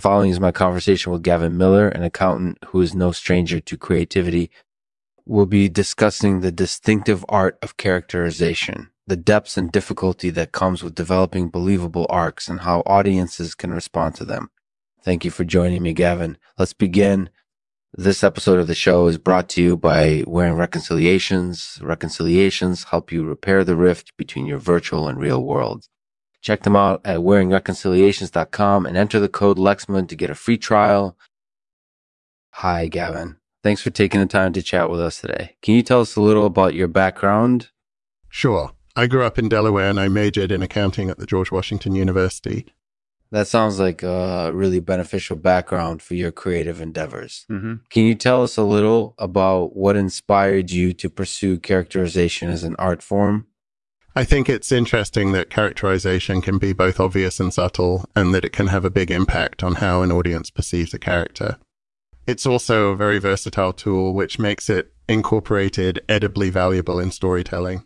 The following is my conversation with Gavin Miller, an accountant who is no stranger to creativity. We'll be discussing the distinctive art of characterization, the depths and difficulty that comes with developing believable arcs, and how audiences can respond to them. Thank you for joining me, Gavin. Let's begin. This episode of the show is brought to you by Wearing Reconciliations. Reconciliations help you repair the rift between your virtual and real worlds. Check them out at wearingreconciliations.com and enter the code Lexman to get a free trial. Hi, Gavin. Thanks for taking the time to chat with us today. Can you tell us a little about your background? Sure. I grew up in Delaware and I majored in accounting at the George Washington University. That sounds like a really beneficial background for your creative endeavors. Mm-hmm. Can you tell us a little about what inspired you to pursue characterization as an art form? I think it's interesting that characterization can be both obvious and subtle, and that it can have a big impact on how an audience perceives a character. It's also a very versatile tool, which makes it incorporated edibly valuable in storytelling.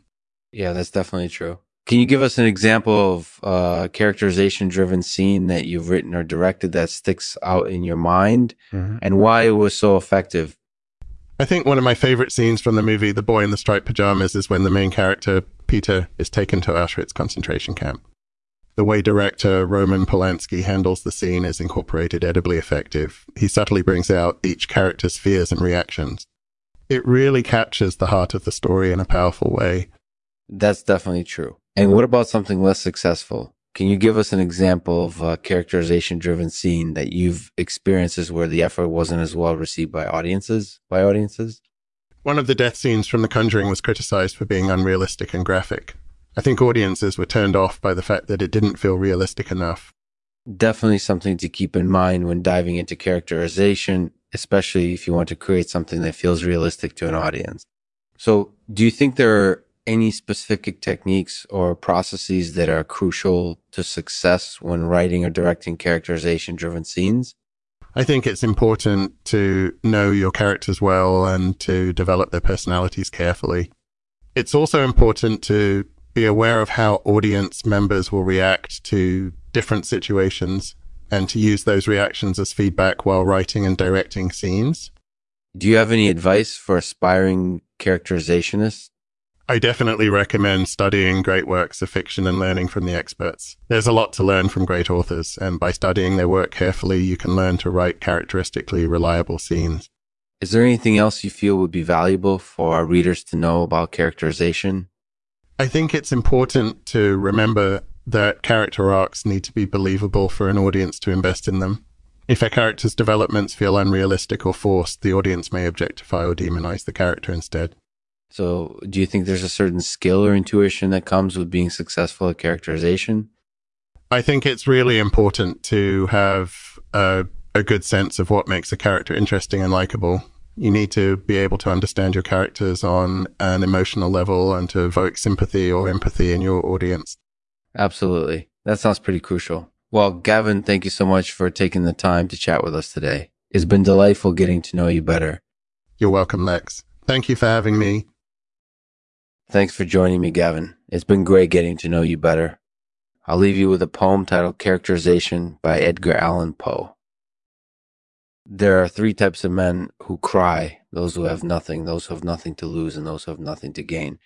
Yeah, that's definitely true. Can you give us an example of a characterization driven scene that you've written or directed that sticks out in your mind Mhm. and why it was so effective? I think one of my favorite scenes from the movie The Boy in the Striped Pajamas is when the main character, Peter, is taken to Auschwitz concentration camp. The way director Roman Polanski handles the scene is incorporated edibly effective. He subtly brings out each character's fears and reactions. It really captures the heart of the story in a powerful way. That's definitely true. And what about something less successful? Can you give us an example of a characterization driven scene that you've experiences where the effort wasn't as well received by audiences? By audiences? One of the death scenes from The Conjuring was criticized for being unrealistic and graphic. I think audiences were turned off by the fact that it didn't feel realistic enough. Definitely something to keep in mind when diving into characterization, especially if you want to create something that feels realistic to an audience. So, do you think there are any specific techniques or processes that are crucial to success when writing or directing characterization driven scenes? I think it's important to know your characters well and to develop their personalities carefully. It's also important to be aware of how audience members will react to different situations and to use those reactions as feedback while writing and directing scenes. Do you have any advice for aspiring characterizationists? I definitely recommend studying great works of fiction and learning from the experts. There's a lot to learn from great authors, and by studying their work carefully, you can learn to write characteristically reliable scenes. Is there anything else you feel would be valuable for our readers to know about characterization? I think it's important to remember that character arcs need to be believable for an audience to invest in them. If a character's developments feel unrealistic or forced, the audience may objectify or demonize the character instead. So, do you think there's a certain skill or intuition that comes with being successful at characterization? I think it's really important to have a, a good sense of what makes a character interesting and likable. You need to be able to understand your characters on an emotional level and to evoke sympathy or empathy in your audience. Absolutely. That sounds pretty crucial. Well, Gavin, thank you so much for taking the time to chat with us today. It's been delightful getting to know you better. You're welcome, Lex. Thank you for having me. Thanks for joining me, Gavin. It's been great getting to know you better. I'll leave you with a poem titled Characterization by Edgar Allan Poe. There are three types of men who cry those who have nothing, those who have nothing to lose, and those who have nothing to gain.